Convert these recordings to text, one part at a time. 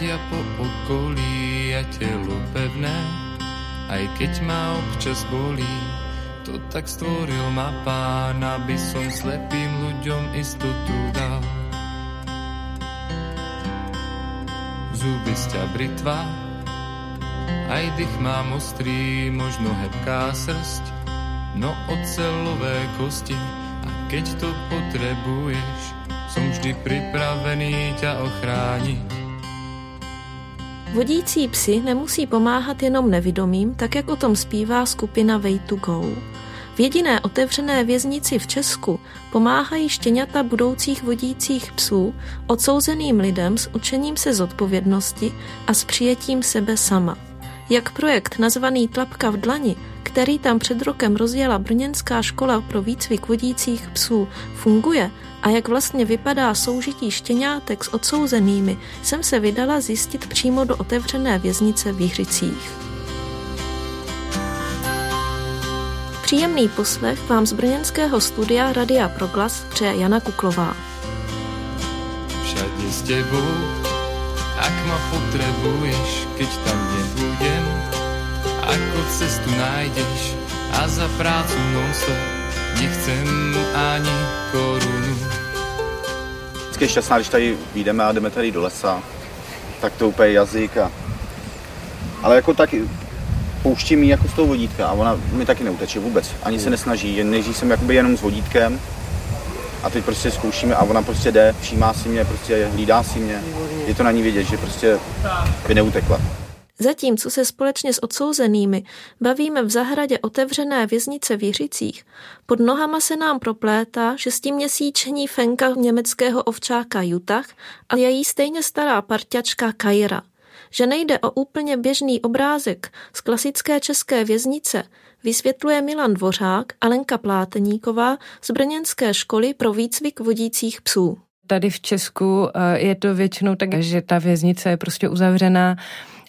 Ladia po okolí a telo pevné, aj keď ma občas bolí. To tak stvoril ma pán, aby som slepým ľuďom istotu dal. Zuby sťa britva, aj dých mám ostrý, možno hebká srst, no ocelové kosti. A keď to potrebuješ, som vždy pripravený ťa ochrániť. Vodící psy nemusí pomáhat jenom nevidomým, tak jak o tom zpívá skupina Way to Go. V jediné otevřené věznici v Česku pomáhají štěňata budoucích vodících psů odsouzeným lidem s učením se zodpovědnosti a s přijetím sebe sama. Jak projekt nazvaný Tlapka v dlani, který tam před rokem rozjela Brněnská škola pro výcvik vodících psů, funguje a jak vlastně vypadá soužití štěňátek s odsouzenými, jsem se vydala zjistit přímo do otevřené věznice v Jiřicích. Příjemný poslech vám z brněnského studia Radia Proglas přeje Jana Kuklová. Všade s tebou, ak ma potrebuješ, keď tam nebudem, ako cestu nájdeš a za prácu non-stop nechcem ani korunu. Vždycky je šťastná, když tady vyjdeme a jdeme tady do lesa, tak to úplně jazyk a... Ale jako tak pouštím ji jako z toho vodítka a ona mi taky neuteče vůbec. Ani se nesnaží, nejdřív jsem jakoby jenom s vodítkem a teď prostě zkoušíme a ona prostě jde, všímá si mě, prostě hlídá si mě. Je to na ní vidět, že prostě by neutekla. Zatímco se společně s odsouzenými bavíme v zahradě otevřené věznice v Jiřicích, pod nohama se nám proplétá šestiměsíční fenka německého ovčáka Jutach a její stejně stará parťačka Kajra. Že nejde o úplně běžný obrázek z klasické české věznice, vysvětluje Milan Dvořák a Lenka Pláteníková z Brněnské školy pro výcvik vodících psů. Tady v Česku eh, je to většinou tak, že ta věznice je prostě uzavřená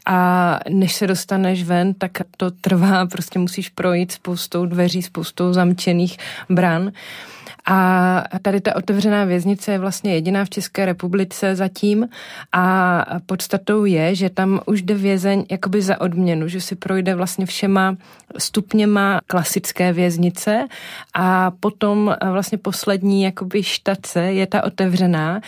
a než se dostaneš ven, tak to trvá, prostě musíš projít spoustou dveří, spoustou zamčených bran. A tady ta otevřená věznice je vlastně jediná v České republice zatím a podstatou je, že tam už jde vězeň jakoby za odměnu, že si projde vlastně všema stupněma klasické věznice a potom vlastně poslední jakoby štace je ta otevřená,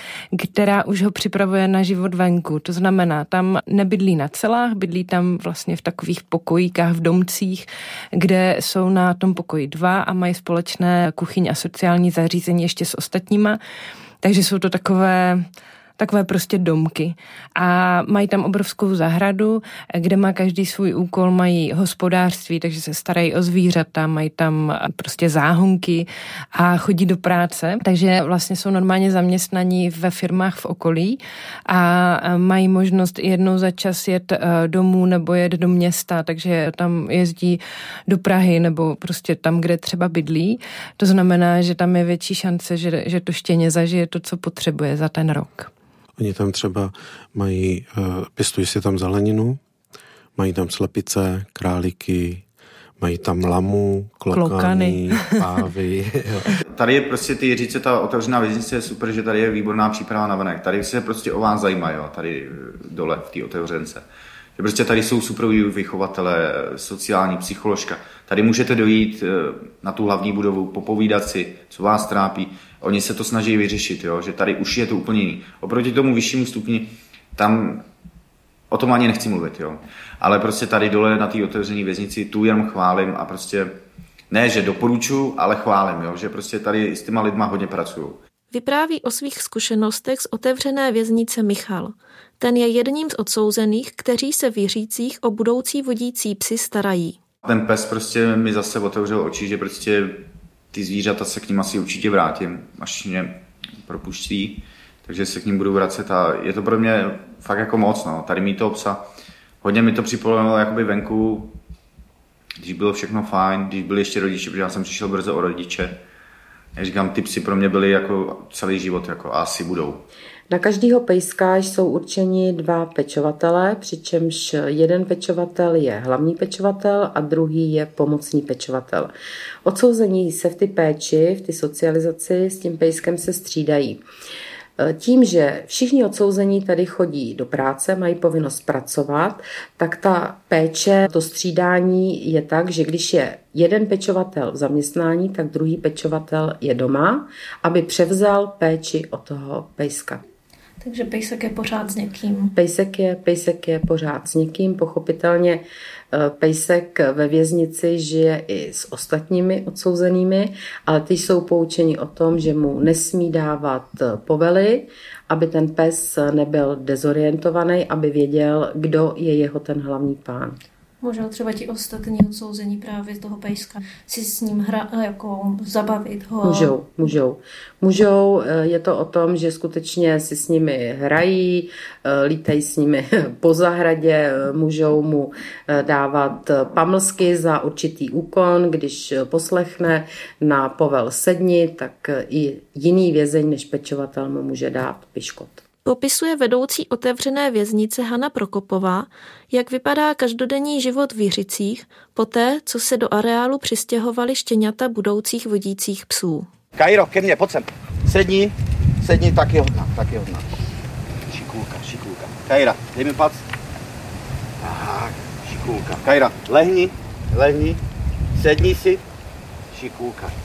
která už ho připravuje na život venku. To znamená, tam nebydlí na celách, bydlí tam vlastně v takových pokojíkách, v domcích, kde jsou na tom pokoji dva a mají společné kuchyň a sociální zařízení ještě s ostatníma. Takže jsou to takové takové prostě domky. A mají tam obrovskou zahradu, kde má každý svůj úkol, mají hospodářství, takže se starají o zvířata, mají tam prostě záhonky a chodí do práce, takže vlastně jsou normálně zaměstnaní ve firmách v okolí a mají možnost jednou za čas jet eh, domů nebo jet do města, takže tam jezdí do Prahy nebo prostě tam, kde třeba bydlí. To znamená, že tam je větší šance, že, že to štěně zažije to, co potřebuje za ten rok. Oni tam třeba mají, uh, pěstují si tam zeleninu, mají tam slepice, králíky, mají tam lamu, klokany, klokany. pávy. tady je prostě ty říce, ta otevřená věznice je super, že tady je výborná příprava na venek. Tady se prostě o vás zajímají, jo, tady dole v té otevřence. Že prostě tady jsou super vychovatele, sociální psycholožka. Tady můžete dojít eh, na tu hlavní budovu, popovídat si, co vás trápí. Oni se to snaží vyřešit, jo? že tady už je to úplně jiný. Oproti tomu vyššímu stupni, tam o tom ani nechci mluvit, jo. Ale prostě tady dole na té otevřené věznici tu jenom chválím a prostě ne, že doporučuji, ale chválím, jo? že prostě tady s těma lidma hodně pracuju. Vypráví o svých zkušenostech z otevřené věznice Michal. Ten je jedním z odsouzených, kteří se v Jiřících o budoucí vodící psy starají. Ten pes prostě mi zase otevřel oči, že prostě ty zvířata se k ním asi určitě vrátím, až mě propuští, takže se k ním budu vracet a je to pro mě fakt jako moc, no. Tady mít toho psa, hodně mi to připomínalo jakoby venku, když bylo všechno fajn, když byli ještě rodiče, protože já jsem přišel brzo o rodiče, já říkám, ty psy pro mě byly jako celý život, jako asi budou. Na každého pejska jsou určeni dva pečovatelé, přičemž jeden pečovatel je hlavní pečovatel a druhý je pomocný pečovatel. Odsouzení se v ty péči, v ty socializaci s tím pejskem se střídají. E, tím, že všichni odsouzení tady chodí do práce, mají povinnost pracovat, tak ta péče, to střídání je tak, že když je jeden pečovatel v zaměstnání, tak druhý pečovatel je doma, aby převzal péči o toho pejska. Takže pejsek je pořád s někým. Pejsek je, pejsek je pořád s někým. Pochopitelně eh, pejsek ve věznici žije i s ostatními odsouzenými, ale ty jsou poučeni o tom, že mu nesmí dávat eh, povely, aby ten pes nebyl dezorientovaný, aby věděl, kdo je jeho ten hlavní pán. Možná třeba ti ostatní odsouzení právě z toho pejska si s ním hra, jako zabavit ho. Můžou, můžou. Můžou, eh, je to o tom, že skutečně si s nimi hrají, eh, lítají s nimi po zahradě, eh, můžou mu dávat pamlsky za určitý úkon, když poslechne na povel sedni, tak i jiný vězeň než pečovatel mu může dát piškot. Popisuje vedoucí otevřené věznice Hana Prokopová, jak vypadá každodenní život v Jiřicích poté, co se do areálu přistěhovali štěňata budoucích vodících psů. Kajro, ke mně, pojď sem. Sedni, sedni, tak je hodná, tak je hodná. Šikulka, šikulka. Kajra, dej mi pac. Tak, šikulka. Kajra, lehni, lehni, sedni si, šikulka.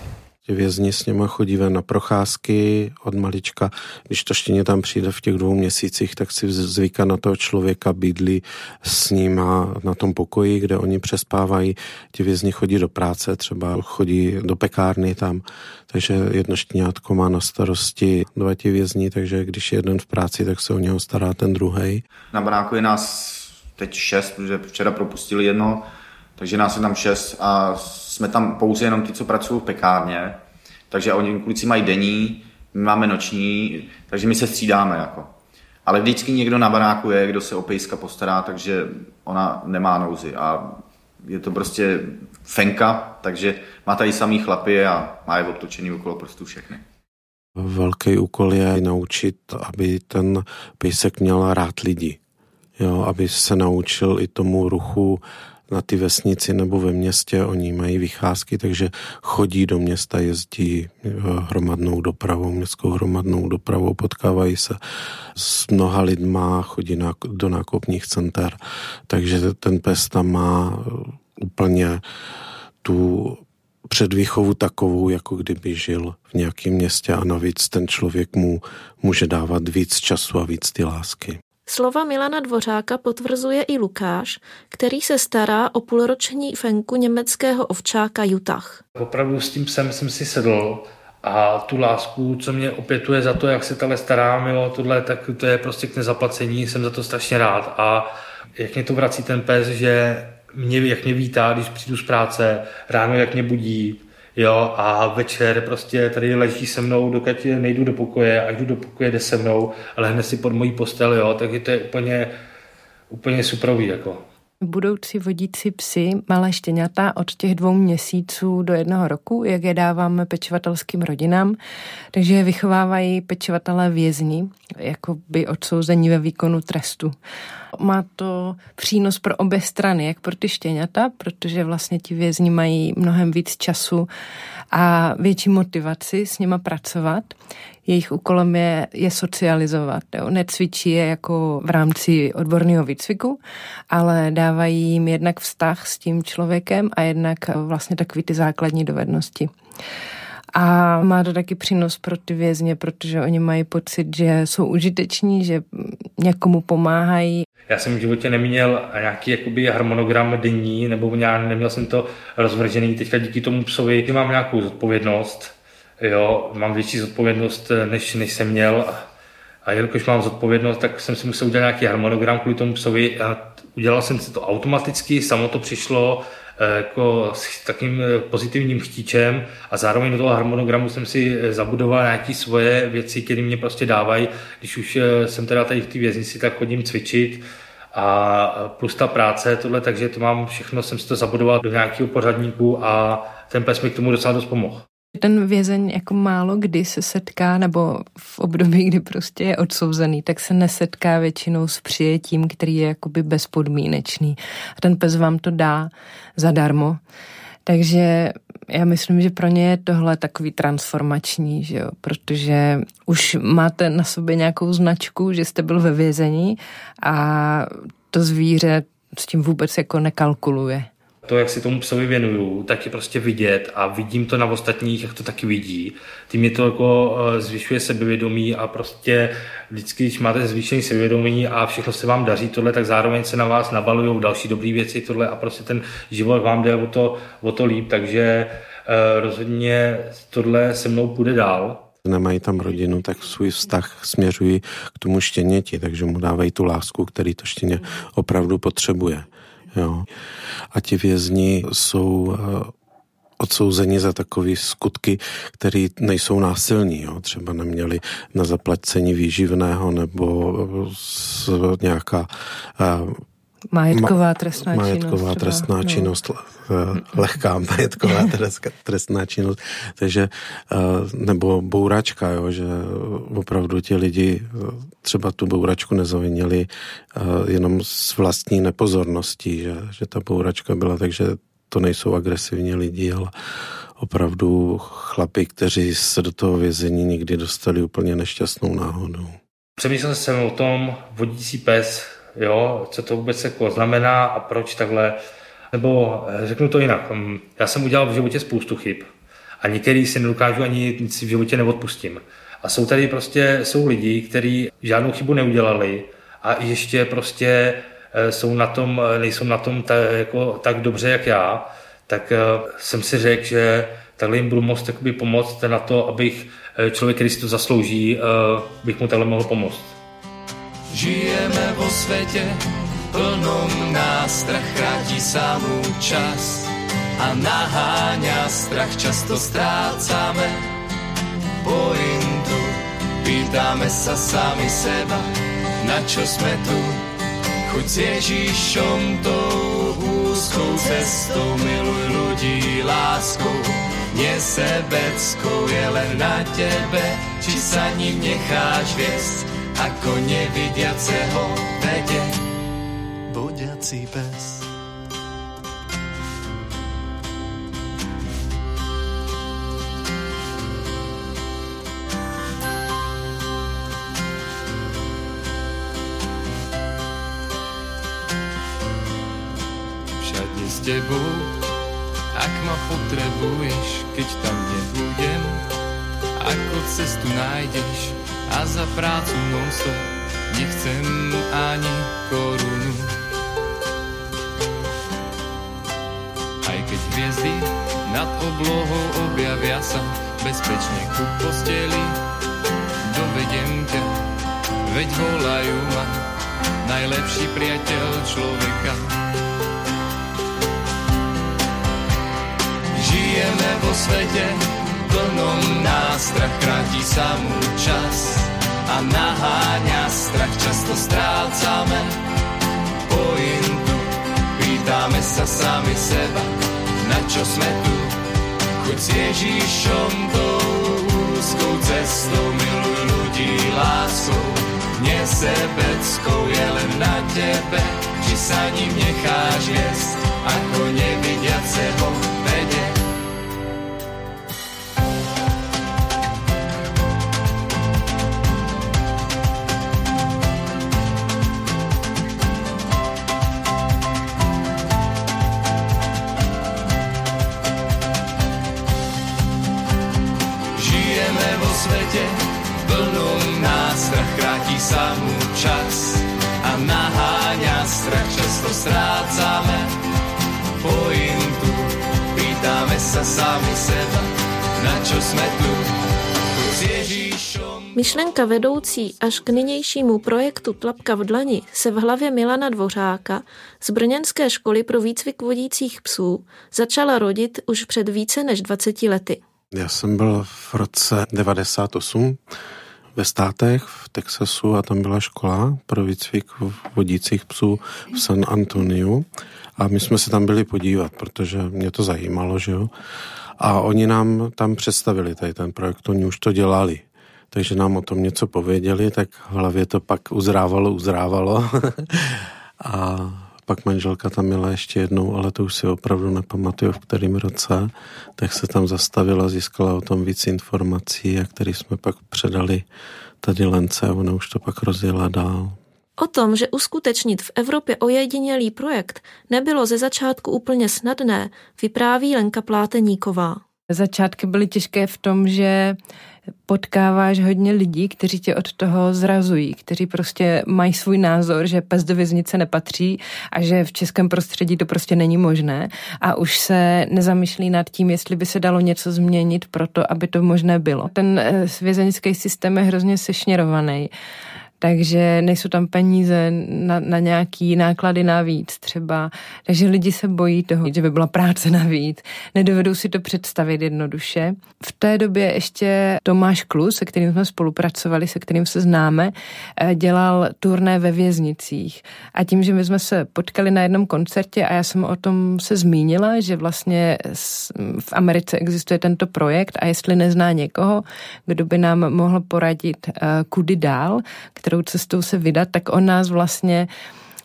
Ti vězni s něma chodíme na procházky od malička. Když to štěně tam přijde v těch dvou měsících, tak si zvyká na toho člověka, bydlí s nima na tom pokoji, kde oni přespávají. Ti vězni chodí do práce, třeba chodí do pekárny tam. Takže jedno štěňátko má na starosti dva ti vězni, takže když je jeden v práci, tak se o něho stará ten druhý. Na baráku je nás teď šest, protože včera propustili jedno, takže nás je tam šest a jsme tam pouze jenom ty, co pracují v pekárně, takže oni kluci mají denní, my máme noční, takže my se střídáme jako. Ale vždycky někdo na baráku je, kdo se o pejska postará, takže ona nemá nouzy a je to prostě fenka, takže má tady samý chlapy a má je obtočený okolo prstů všechny. Velký úkol je naučit, aby ten pejsek měl rád lidi. Jo, aby se naučil i tomu ruchu na ty vesnici nebo ve městě, oni mají vycházky, takže chodí do města, jezdí eh, hromadnou dopravou, městskou hromadnou dopravou, potkávají se s mnoha lidma, chodí do nákupních center, takže ten pes tam má eh, úplně tu předvýchovu takovou, jako kdyby žil v nějakém městě a navíc ten člověk mu může dávat víc času a víc ty lásky. Slova Milana Dvořáka potvrzuje i Lukáš, který se stará o půlroční fenku německého ovčáka Jutach. Opravdu s tím psem jsem si sedl a tu lásku, co mě opětuje za to, jak se tale starám, jo, tohle, tak to je prostě k nezaplacení, jsem za to strašně rád a jak mě to vrací ten pes, že mě, jak mě vítá, když přijdu z práce, ráno jak mě budí, jo, a večer prostě tady leží se mnou, dokud nejdu do pokoje, až jdu do pokoje, jde se mnou, ale hned si pod mojí postel, jo, takže to je úplně, úplně superový, jako. Budoucí vodící psy, malé štěňata od těch dvou měsíců do jednoho roku, jak je dáváme pečovatelským rodinám, takže je vychovávají pečovatelé vězni, jako by odsouzení ve výkonu trestu. Má to přínos pro obě strany, jak pro ty štěňata, protože vlastně ti vězni mají mnohem víc času a větší motivaci s nima pracovat. Jejich úkolem je, je socializovat. Jo. Necvičí je jako v rámci odborného výcviku, ale dávají jim jednak vztah s tím člověkem a jednak vlastně takový ty základní dovednosti. A má to taky přínos pro ty vězně, protože oni mají pocit, že jsou užiteční, že někomu pomáhají. Já jsem v životě neměl nějaký jakoby harmonogram denní, nebo nějak, neměl jsem to rozvržený. Teďka díky tomu psovi mám nějakou zodpovědnost. Jo, mám větší zodpovědnost, než, než jsem měl. A jelikož mám zodpovědnost, tak jsem si musel udělat nějaký harmonogram kvůli tomu psovi a udělal jsem si to automaticky, samo to přišlo jako s takým eh, pozitivním chtíčem a zároveň do toho harmonogramu jsem si eh, zabudoval nějaké svoje věci, které mě prostě dávají. Když už jsem teda tady v té věznici, tak chodím cvičit a plus ta práce, tohle, takže to mám všechno, jsem si to zabudoval do nějakého pořadníku a ten pes mi k tomu docela dost pomohl. Ten vězeň jako málo kdy se setká, nebo v období, kdy prostě je odsouzený, tak se nesetká většinou s přijetím, který je jakoby bezpodmínečný. A ten pes vám to dá zadarmo. Takže já myslím, že pro ně je tohle takový transformační, že jo? protože už máte na sobě nějakou značku, že jste byl ve vězení a to zvíře s tím vůbec jako nekalkuluje to, jak si tomu psovi věnuju, tak je prostě vidět a vidím to na ostatních, jak to taky vidí. Tím mě to jako eh, zvyšuje sebevědomí a prostě vždycky, když máte zvýšený sebevědomí a všechno se vám daří tohle, tak zároveň se na vás nabalují další dobré věci tohle a prostě ten život vám jde o to, o to líp, takže uh, rozhodně tohle se mnou půjde dál nemají tam rodinu, tak svůj vztah směřují k tomu štěněti, takže mu dávají tu lásku, který to štěně opravdu potřebuje. Jo. A ti vězni jsou eh, odsouzeni za takové skutky, které nejsou násilní. Jo. Třeba neměli na zaplacení výživného nebo nějaká uh, Majetková trestná majetková činnost. trestná no. činnost, eh, lehká majetková trestná činnost, takže nebo bouračka, jo, že opravdu ti lidi třeba tu bouračku nezavinili jenom s vlastní nepozorností, že, že ta bouračka byla, takže to nejsou agresivní lidi, ale opravdu chlapi, kteří se do toho vězení nikdy dostali úplně nešťastnou náhodou. Přemýšlel jsem o tom vodící pes, jo, co to vůbec jako znamená a proč takhle, nebo eh, řeknu to jinak, hm, já jsem udělal v životě spoustu chyb a některý si nedokážu ani nic v životě neodpustím. A jsou tady prostě, jsou lidi, kteří žádnou chybu neudělali a ještě prostě eh, jsou na tom, eh, nejsou na tom tak, jako, tak dobře, jak já, tak jsem si řekl, že takhle jim budu moct pomoct na to, abych člověk, který si to zaslouží, bych mu takhle mohl pomoct. Žijeme vo svete plnom nástrach, krátí samú čas a naháňa strach, často strácame pointu. Pýtame sa sami seba, na čo sme tu, chuť s Ježíšom tou úzkou cestou, miluj ľudí láskou, nesebeckou je len na tebe, či sa ním necháš viesť ako nevidiaceho vede vodiaci pes. Všade s tebou, ak ma potrebuješ, keď tam nebudem, ako cestu nájdeš, a za prácu non-stop nechcem ani korunu. Aj keď hviezdy nad oblohou objavia sa bezpečne ku posteli, dovedem ťa, veď volajú ma najlepší priateľ človeka. Žijeme vo svete, plnom nástrach kráti samú čas a naháňa strach, často strácame pointu. Pýtame sa sami seba, na čo sme tu, chuť s Ježíšom tou úzkou cestou miluj ľudí láskou. Nesebeckou je len na tebe, či sa ním necháš viesť, ako nevidiaceho vedie Myšlenka vedoucí až k nynějšímu projektu Tlapka v dlani se v hlavě Milana Dvořáka z Brněnské školy pro výcvik vodících psů začala rodit už před více než 20 lety. Já jsem byl v roce 98 ve státech v Texasu a tam byla škola pro výcvik vodících psů v San Antoniu a my jsme se tam byli podívat, protože mě to zajímalo, že jo. A oni nám tam představili tady ten projekt, oni už to dělali. Takže nám o tom něco pověděli, tak v hlavě to pak uzrávalo, uzrávalo. a pak manželka tam měla ještě jednou, ale to už si opravdu nepamatuju v kterém roce, tak se tam zastavila, získala o tom víc informací a který jsme pak předali tady Lence a ona už to pak rozjela dál. O tom, že uskutečnit v Evropě ojedinělý projekt nebylo ze začátku úplně snadné, vypráví Lenka Pláteníková. Začátky byly těžké v tom, že potkáváš hodně lidí, kteří tě od toho zrazují, kteří prostě mají svůj názor, že pes do věznice nepatří a že v českém prostředí to prostě není možné a už se nezamýšlí nad tím, jestli by se dalo něco změnit pro to, aby to možné bylo. Ten eh, vězeňský systém je hrozně sešněrovaný takže nejsou tam peníze na, na nějaký náklady navíc třeba. Takže lidi se bojí toho, že by byla práce navíc. Nedovedou si to představit jednoduše. V té době ještě Tomáš Klus, se kterým jsme spolupracovali, se kterým se známe, eh, dělal turné ve věznicích. A tím, že my jsme se potkali na jednom koncertě a já jsem o tom se zmínila, že vlastně v Americe existuje tento projekt a jestli nezná někoho, kdo by nám mohl poradit eh, kudy dál, kterou cestou se vydat, tak on nás vlastně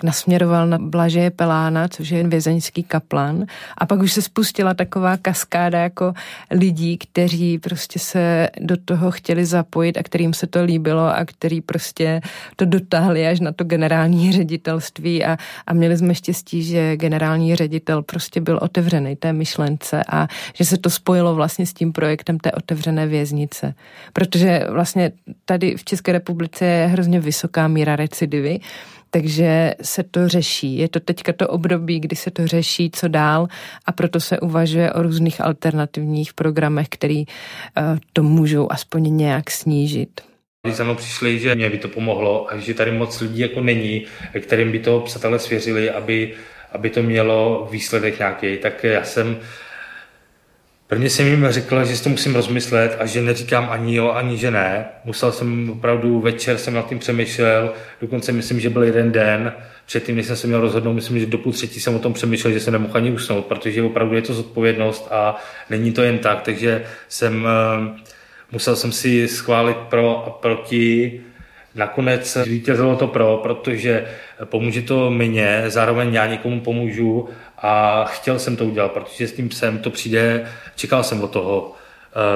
nasměroval na Blažeje Pelána, což je vězeňský kaplan. A pak už se spustila taková kaskáda jako lidí, kteří prostě se do toho chtěli zapojit a kterým se to líbilo a který prostě to dotáhli až na to generální ředitelství a, a měli jsme štěstí, že generální ředitel prostě byl otevřený té myšlence a že se to spojilo vlastně s tím projektem té otevřené věznice. Protože vlastně tady v České republice je hrozně vysoká míra recidivy, takže se to řeší. Je to teďka to období, kdy se to řeší, co dál a proto se uvažuje o různých alternativních programech, který uh, to můžou aspoň nějak snížit. Když za mnou přišli, že mě by to pomohlo a že tady moc lidí jako není, kterým by to psatele svěřili, aby, aby to mělo výsledek nějaký, tak já jsem Prvně jsem jim řekl, že si to musím rozmyslet a že neříkám ani jo, ani že ne. Musel jsem opravdu večer jsem nad tím přemýšlel, dokonce myslím, že byl jeden den, předtím, než jsem se měl rozhodnout, myslím, že do půl třetí jsem o tom přemýšlel, že se nemohl ani usnout, protože opravdu je to zodpovědnost a není to jen tak, takže jsem, eh, musel jsem si schválit pro a proti, Nakonec zvítězilo to pro, protože pomůže to mně, zároveň já někomu pomůžu a chtěl jsem to udělat, protože s tím psem to přijde, čekal jsem od toho,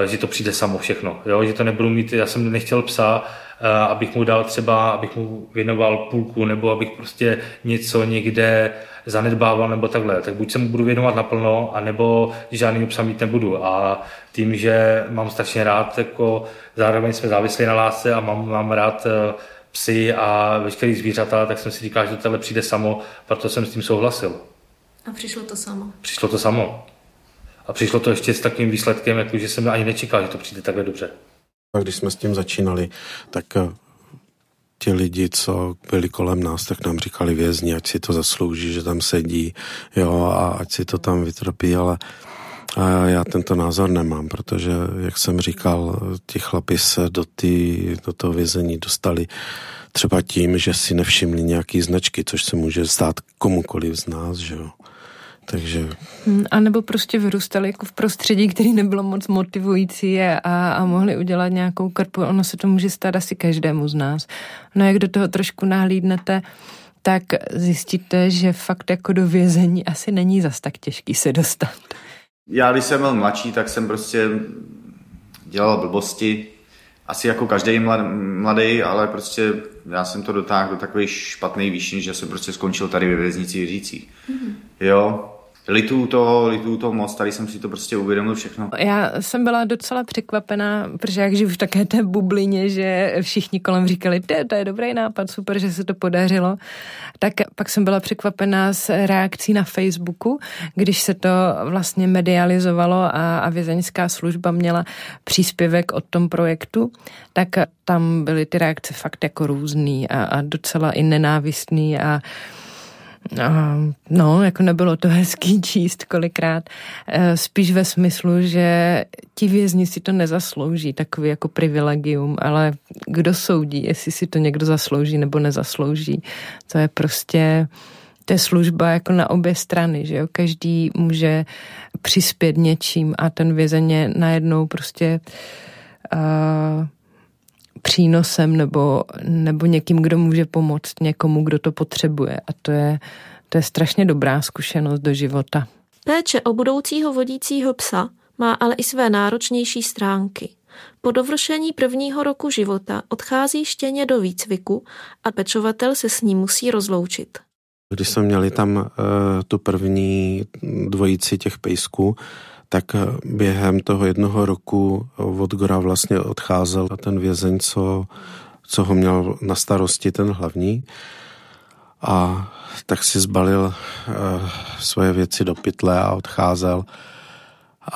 eh, že to přijde samo všechno, jo? že to nebudu mít, já jsem nechtěl psa, eh, abych mu dal třeba, abych mu věnoval půlku, nebo abych prostě něco někde zanedbával nebo takhle. Tak buď se mu budu věnovat naplno, anebo žádný psa mít nebudu. A tím, že mám strašně rád, jako zároveň jsme závislí na lásce a mám, mám rád eh, psy a veškerý zvířata, tak jsem si říkal, že to tohle přijde samo, proto jsem s tím souhlasil. A přišlo to samo. Přišlo to samo. A přišlo to ještě s takovým výsledkem, jako že jsem ani nečekal, že to přijde takhle dobře. A když jsme s tím začínali, tak eh, ti lidi, co byli kolem nás, tak nám říkali vězni, ať si to zaslouží, že tam sedí, jo, a ať si to tam vytropí, ale a já tento názor nemám, protože, jak jsem říkal, ti chlapi se do, tý, do toho vězení dostali třeba tím, že si nevšimli nějaký značky, což se může stát komukoliv z nás, že jo. Takže... Hmm, a nebo prostě vyrůstali jako v prostředí, který nebylo moc motivující a, a mohli udělat nějakou krpu. Ono se to může stát asi každému z nás. No jak do toho trošku nahlídnete, tak zjistíte, že fakt jako do vězení asi není zas tak těžký se dostat. Já, když jsem byl mladší, tak jsem prostě dělal blbosti, asi jako každý mladý, ale prostě já jsem to dotáhl do takových špatných výšin, že jsem prostě skončil tady ve věznici Jiřících. Mm-hmm. Jo, Lituju to, lituju to moc, tady jsem si to prostě uvědomil všechno. Já jsem byla docela překvapená, protože jak žiju v také té bublině, že všichni kolem říkali, to, to je dobrý nápad, super, že se to podařilo. Tak pak jsem byla překvapená s reakcí na Facebooku, když se to vlastně medializovalo a, a vězeňská služba měla příspěvek o tom projektu, tak tam byly ty reakce fakt jako různý a, a docela i nenávistný a No, jako nebylo to hezký číst kolikrát. E, spíš ve smyslu, že ti vězni si to nezaslouží, takový jako privilegium, ale kdo soudí, jestli si to někdo zaslouží nebo nezaslouží. To je prostě, to je služba jako na obě strany, že jo. Každý může přispět něčím a ten vězeň je najednou prostě uh, přínosem nebo, nebo někým, kdo může pomoct někomu, kdo to potřebuje. A to je, To je strašně dobrá zkušenost do života. Péče o budoucího vodícího psa má ale i své náročnější stránky. Po dovršení prvního roku života odchází štěně do výcviku a pečovatel se s ním musí rozloučit. Když jsme měli tam uh, tu první dvojici těch pejsků, tak eh, během toho jednoho roku od Gora vlastně odcházel ten vězeň, co, co ho měl na starosti, ten hlavní. A tak si zbalil uh, svoje věci do pytle a odcházel.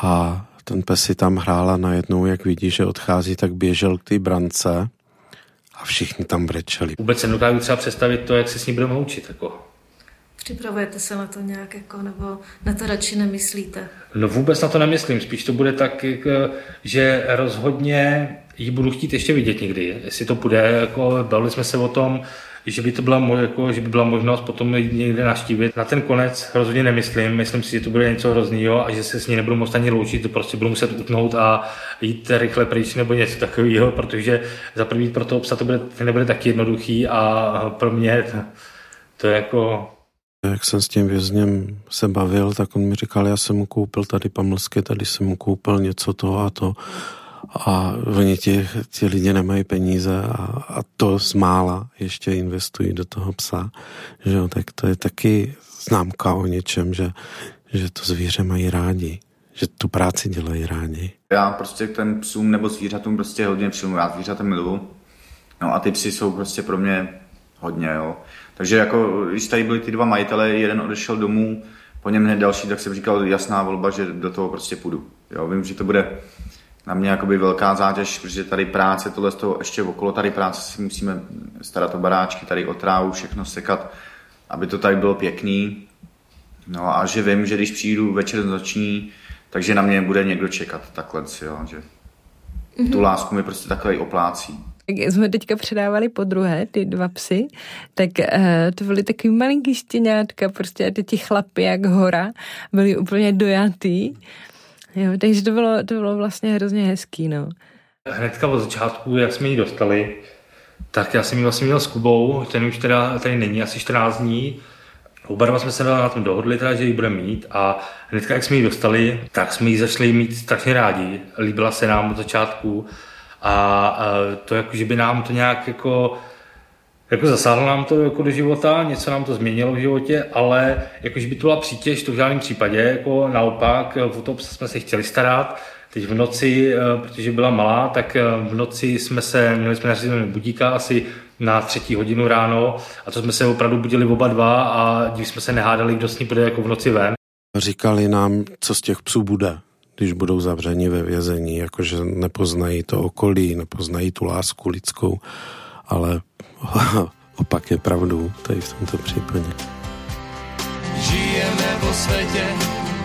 A ten pes si tam hrál a najednou, jak vidí, že odchází, tak běžel k té brance a všichni tam brečeli. Vůbec se dokážu třeba představit to, jak se s ním budeme učit. Jako. Připravujete se na to nějak, jako, nebo na to radši nemyslíte? No vůbec na to nemyslím, spíš to bude tak, jako, že rozhodně ji budu chtít ještě vidět někdy, jestli to bude, jako bavili jsme se o tom, že by to byla, jako, že by byla možnost potom někde naštívit. Na ten konec rozhodně nemyslím, myslím si, že to bude něco hroznýho a že se s ní nebudu moct ani loučit, to prostě budu muset utnout a jít rychle pryč nebo něco takového, protože za první pro toho psa to, bude, nebude taky jednoduchý a pro mě to, to je jako jak jsem s tím vězněm se bavil, tak on mi říkal, já jsem mu koupil tady pamlsky, tady jsem mu koupil něco to a to. A oni ti, ti lidi nemají peníze a, a to z mála ještě investují do toho psa. Že jo, tak to je taky známka o něčem, že, že to zvíře mají rádi že tu práci dělají rádi. Já prostě ten psům nebo zvířatům prostě hodně přijmu. Já zvířata miluju. No a ty psy jsou prostě pro mě hodně, jo. Takže jako, když tady byli ty dva majitele, jeden odešel domů, po něm hned další, tak jsem říkal jasná volba, že do toho prostě půjdu. Jo, vím, že to bude na mě jakoby velká zátěž, protože tady práce, tohle z toho ještě okolo tady práce si musíme starat o baráčky, tady o trávu, všechno sekat, aby to tady bylo pěkný. No a že vím, že když přijdu večer noční, takže na mě bude někdo čekat takhle, jo, že mm-hmm. tu lásku mi prostě takhle oplácí jak jsme teďka předávali po druhé, ty dva psy, tak uh, to byly takový malinký štěňátka, prostě ty ti chlapy jak hora, byli úplně dojatý. Jo, takže to bylo, to bylo vlastně hrozně hezký, no. Hnedka od začátku, jak jsme ji dostali, tak já jsem ji vlastně měl s Kubou, ten už teda tady není asi 14 dní, Oba dva jsme se na tom dohodli, teda, že ji budeme mít a hnedka, jak jsme ji dostali, tak jsme ji začali mít strašně rádi. Líbila se nám od začátku a to jako, že by nám to nějak jako jako zasáhlo nám to jako do života, něco nám to změnilo v životě, ale jakože by to byla přítěž, to v žádném případě, jako naopak, o to jsme se chtěli starat, Teď v noci, eh, protože byla malá, tak eh, v noci jsme se, měli jsme nařízený budíka asi na třetí hodinu ráno a to jsme se opravdu budili oba dva a když jsme se nehádali, kdo s ní bude jako v noci ven. Říkali nám, co z těch psů bude když budou zavřeni ve vězení, jakože nepoznají to okolí, nepoznají tu lásku lidskou, ale opak je pravdou tady v tomto případě. Žijeme vo svete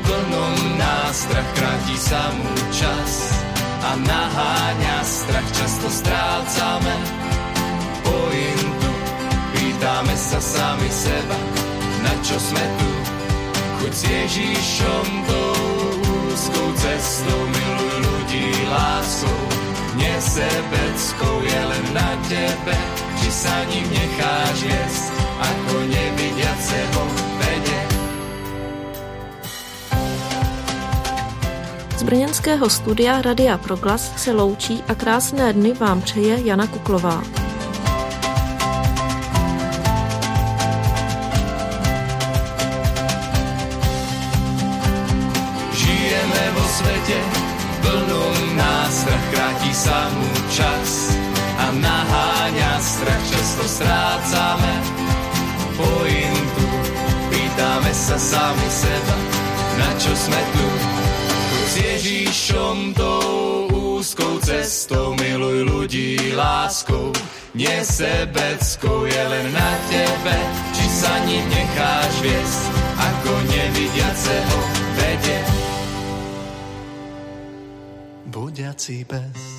plnom nástrach, krátí samú čas a naháňa strach, často strácame pointu. Pýtame sa sami seba, na čo sme tu, chuť s Ježíšom tou úzkou cestou miluj ľudí láskou. Nesebeckou je len na tebe, či sa ním necháš viesť, ako nevidiaceho vede. Z brněnského studia Radia Proglas se loučí a krásné dny vám přeje Jana Kuklová. Plnom nástrach krátí sa mu čas a naháňa strach, často strácame pointu. Pýtame sa sami seba, na čo sme tu. S Ježíšom tou úzkou cestou miluj ľudí láskou. Nesebeckou je len na tebe, či sa ním necháš viesť, ako nevidiaceho vedie budiací pes.